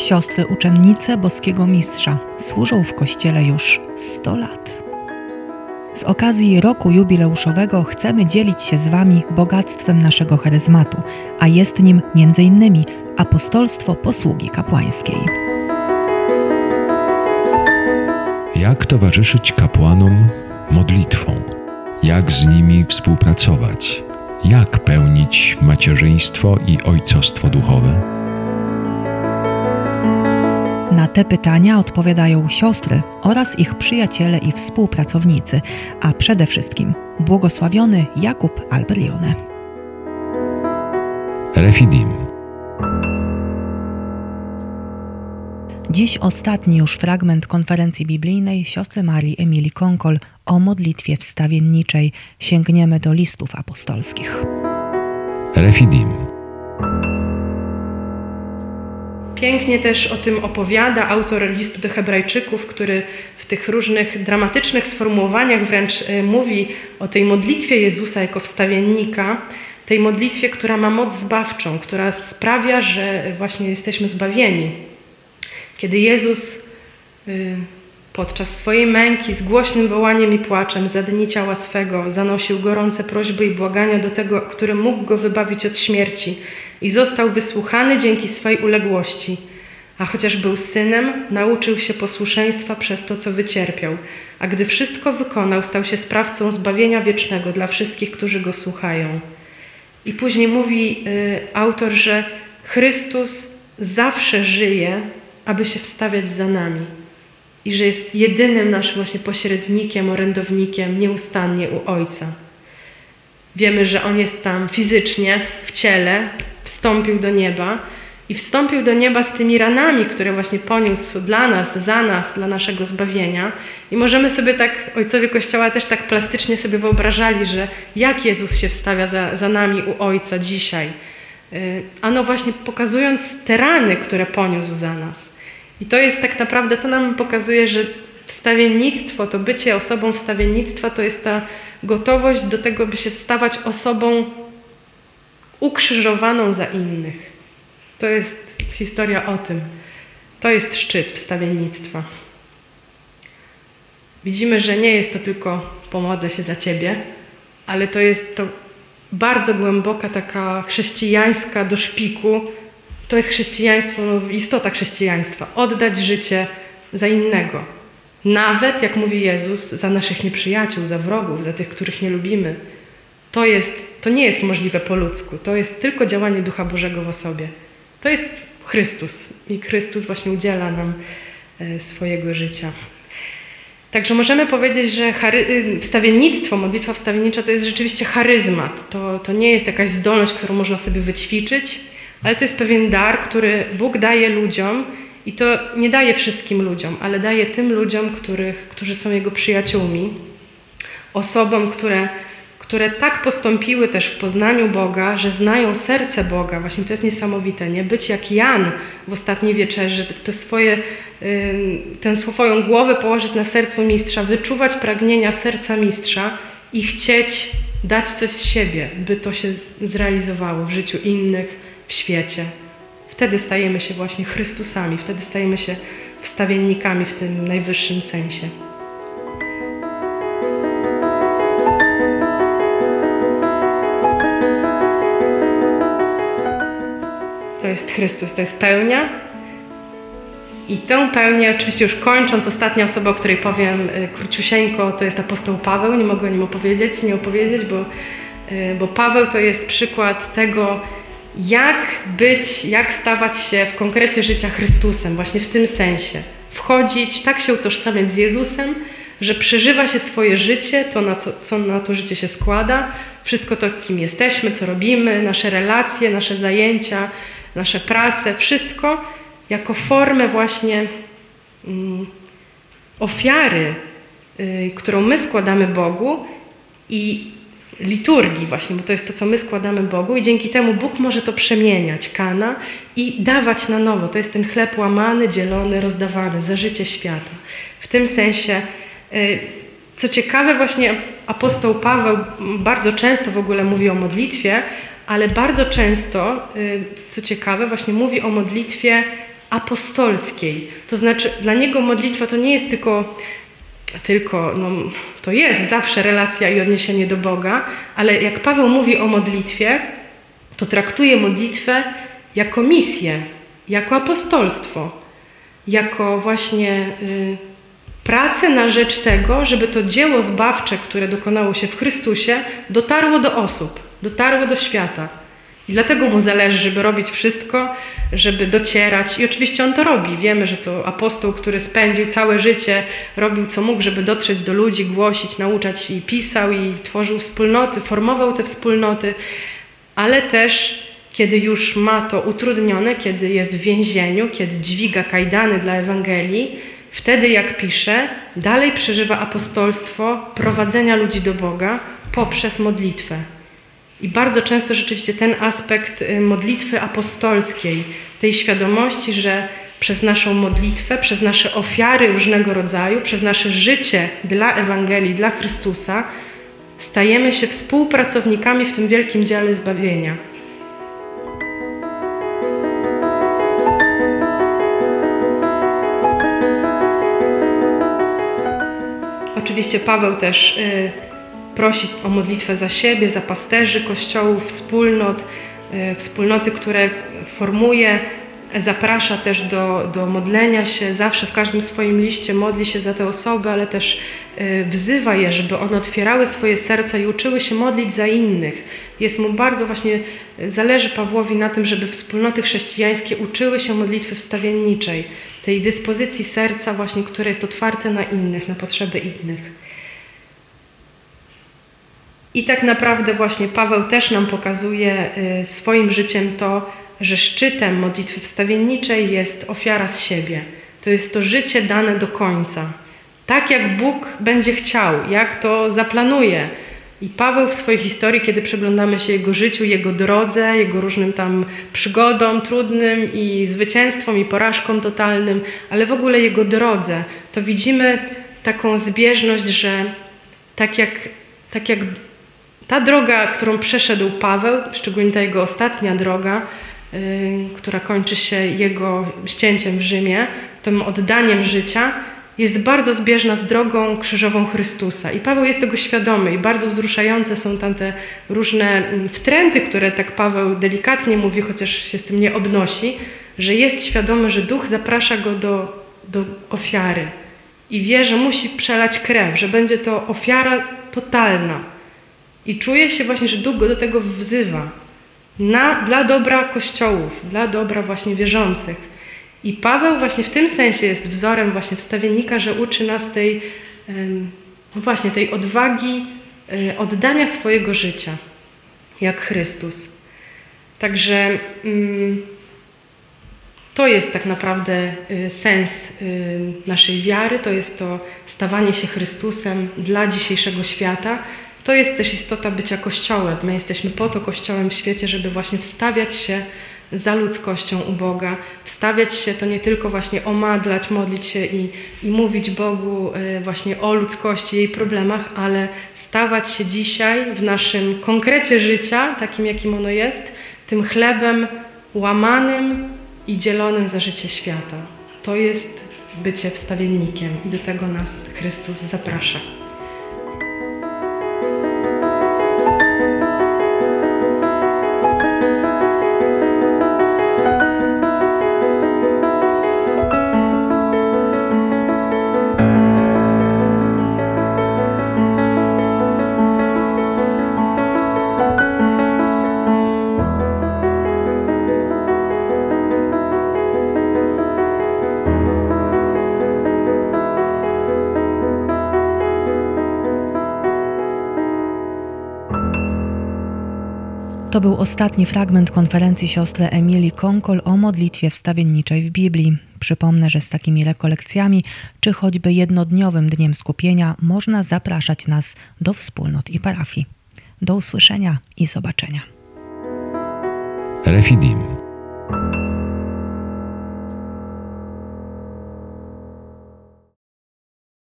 Siostry uczennice boskiego mistrza służą w kościele już 100 lat. Z okazji roku jubileuszowego chcemy dzielić się z Wami bogactwem naszego charyzmatu, a jest nim m.in. apostolstwo posługi kapłańskiej. Jak towarzyszyć kapłanom modlitwą? Jak z nimi współpracować? Jak pełnić macierzyństwo i ojcostwo duchowe? Na te pytania odpowiadają siostry oraz ich przyjaciele i współpracownicy, a przede wszystkim błogosławiony Jakub Alberione. Refidim. Dziś ostatni już fragment konferencji biblijnej siostry Marii Emilii Konkol o modlitwie wstawienniczej. Sięgniemy do listów apostolskich. Refidim. Pięknie też o tym opowiada autor listu do Hebrajczyków, który w tych różnych dramatycznych sformułowaniach wręcz y, mówi o tej modlitwie Jezusa jako wstawiennika, tej modlitwie, która ma moc zbawczą, która sprawia, że właśnie jesteśmy zbawieni. Kiedy Jezus y, podczas swojej męki z głośnym wołaniem i płaczem za dni ciała swego zanosił gorące prośby i błagania do tego, który mógł go wybawić od śmierci i został wysłuchany dzięki swej uległości. A chociaż był synem, nauczył się posłuszeństwa przez to, co wycierpiał, a gdy wszystko wykonał, stał się sprawcą zbawienia wiecznego dla wszystkich, którzy go słuchają. I później mówi y, autor, że Chrystus zawsze żyje, aby się wstawiać za nami i że jest jedynym naszym właśnie pośrednikiem, orędownikiem nieustannie u Ojca. Wiemy, że On jest tam fizycznie, w ciele, wstąpił do nieba i wstąpił do nieba z tymi ranami, które właśnie poniósł dla nas, za nas, dla naszego zbawienia. I możemy sobie tak, ojcowie Kościoła też tak plastycznie sobie wyobrażali, że jak Jezus się wstawia za, za nami u Ojca dzisiaj. Y, ano właśnie pokazując te rany, które poniósł za nas. I to jest tak naprawdę, to nam pokazuje, że wstawiennictwo, to bycie osobą wstawiennictwa, to jest ta gotowość do tego, by się wstawać osobą ukrzyżowaną za innych. To jest historia o tym. To jest szczyt wstawiennictwa. Widzimy, że nie jest to tylko pomodlę się za Ciebie, ale to jest to bardzo głęboka taka chrześcijańska do szpiku. To jest chrześcijaństwo, no, istota chrześcijaństwa. Oddać życie za innego. Nawet, jak mówi Jezus, za naszych nieprzyjaciół, za wrogów, za tych, których nie lubimy. To, jest, to nie jest możliwe po ludzku. To jest tylko działanie Ducha Bożego w osobie. To jest Chrystus i Chrystus właśnie udziela nam e, swojego życia. Także możemy powiedzieć, że y, wstawiennictwo, modlitwa wstawiennicza to jest rzeczywiście charyzmat. To, to nie jest jakaś zdolność, którą można sobie wyćwiczyć, ale to jest pewien dar, który Bóg daje ludziom i to nie daje wszystkim ludziom, ale daje tym ludziom, których, którzy są Jego przyjaciółmi, osobom, które które tak postąpiły też w poznaniu Boga, że znają serce Boga. Właśnie to jest niesamowite, nie? Być jak Jan w ostatniej wieczerzy, to swoje, tę swoją głowę położyć na sercu mistrza, wyczuwać pragnienia serca mistrza i chcieć dać coś z siebie, by to się zrealizowało w życiu innych, w świecie. Wtedy stajemy się właśnie Chrystusami, wtedy stajemy się wstawiennikami w tym najwyższym sensie. jest Chrystus, to jest pełnia. I tę pełnię, oczywiście już kończąc, ostatnia osoba, o której powiem y, króciusieńko, to jest apostoł Paweł. Nie mogę o nim opowiedzieć, nie opowiedzieć, bo, y, bo Paweł to jest przykład tego, jak być, jak stawać się w konkrecie życia Chrystusem, właśnie w tym sensie. Wchodzić, tak się utożsamiać z Jezusem, że przeżywa się swoje życie, to na co, co na to życie się składa, wszystko to, kim jesteśmy, co robimy, nasze relacje, nasze zajęcia, nasze prace, wszystko jako formę właśnie mm, ofiary, y, którą my składamy Bogu i liturgii właśnie, bo to jest to, co my składamy Bogu i dzięki temu Bóg może to przemieniać, kana, i dawać na nowo. To jest ten chleb łamany, dzielony, rozdawany za życie świata. W tym sensie, y, co ciekawe, właśnie apostoł Paweł bardzo często w ogóle mówi o modlitwie, ale bardzo często, y, co ciekawe, właśnie mówi o modlitwie apostolskiej. To znaczy, dla niego modlitwa to nie jest tylko, tylko no, to jest zawsze relacja i odniesienie do Boga, ale jak Paweł mówi o modlitwie, to traktuje modlitwę jako misję, jako apostolstwo, jako właśnie y, pracę na rzecz tego, żeby to dzieło zbawcze, które dokonało się w Chrystusie, dotarło do osób, dotarło do świata. I dlatego mu zależy, żeby robić wszystko, żeby docierać. I oczywiście on to robi. Wiemy, że to apostoł, który spędził całe życie, robił co mógł, żeby dotrzeć do ludzi, głosić, nauczać i pisał i tworzył wspólnoty, formował te wspólnoty, ale też kiedy już ma to utrudnione, kiedy jest w więzieniu, kiedy dźwiga kajdany dla Ewangelii, wtedy, jak pisze, dalej przeżywa apostolstwo prowadzenia ludzi do Boga poprzez modlitwę. I bardzo często rzeczywiście ten aspekt y, modlitwy apostolskiej, tej świadomości, że przez naszą modlitwę, przez nasze ofiary różnego rodzaju, przez nasze życie dla Ewangelii, dla Chrystusa, stajemy się współpracownikami w tym wielkim dziale zbawienia. Oczywiście Paweł też y, prosi o modlitwę za siebie, za pasterzy kościołów, wspólnot, y, wspólnoty, które formuje, zaprasza też do, do modlenia się, zawsze w każdym swoim liście modli się za te osoby, ale też y, wzywa je, żeby one otwierały swoje serca i uczyły się modlić za innych. Jest mu bardzo właśnie, zależy Pawłowi na tym, żeby wspólnoty chrześcijańskie uczyły się modlitwy wstawienniczej, tej dyspozycji serca właśnie, które jest otwarte na innych, na potrzeby innych. I tak naprawdę właśnie Paweł też nam pokazuje y, swoim życiem to, że szczytem modlitwy wstawienniczej jest ofiara z siebie. To jest to życie dane do końca. Tak jak Bóg będzie chciał, jak to zaplanuje. I Paweł w swojej historii, kiedy przeglądamy się jego życiu, jego drodze, jego różnym tam przygodom trudnym i zwycięstwom i porażkom totalnym, ale w ogóle jego drodze, to widzimy taką zbieżność, że tak jak, tak jak ta droga, którą przeszedł Paweł, szczególnie ta jego ostatnia droga, yy, która kończy się jego ścięciem w Rzymie, tym oddaniem życia, jest bardzo zbieżna z drogą krzyżową Chrystusa. I Paweł jest tego świadomy i bardzo wzruszające są tam te różne mm, wtręty, które tak Paweł delikatnie mówi, chociaż się z tym nie obnosi, że jest świadomy, że Duch zaprasza go do, do ofiary i wie, że musi przelać krew, że będzie to ofiara totalna. I czuje się właśnie, że Duch go do tego wzywa. Na, dla dobra kościołów, dla dobra właśnie wierzących. I Paweł właśnie w tym sensie jest wzorem właśnie wstawiennika, że uczy nas tej, no właśnie tej odwagi e, oddania swojego życia, jak Chrystus. Także mm, to jest tak naprawdę e, sens e, naszej wiary, to jest to stawanie się Chrystusem dla dzisiejszego świata, to jest też istota bycia Kościołem. My jesteśmy po to Kościołem w świecie, żeby właśnie wstawiać się za ludzkością u Boga, wstawiać się to nie tylko właśnie omadlać, modlić się i, i mówić Bogu e, właśnie o ludzkości, jej problemach, ale stawać się dzisiaj w naszym konkrecie życia, takim jakim ono jest, tym chlebem łamanym i dzielonym za życie świata. To jest bycie wstawiennikiem i do tego nas Chrystus zaprasza. To był ostatni fragment konferencji siostry Emilii Konkol o modlitwie wstawienniczej w Biblii. Przypomnę, że z takimi rekolekcjami, czy choćby jednodniowym dniem skupienia, można zapraszać nas do wspólnot i parafii. Do usłyszenia i zobaczenia. Refidim.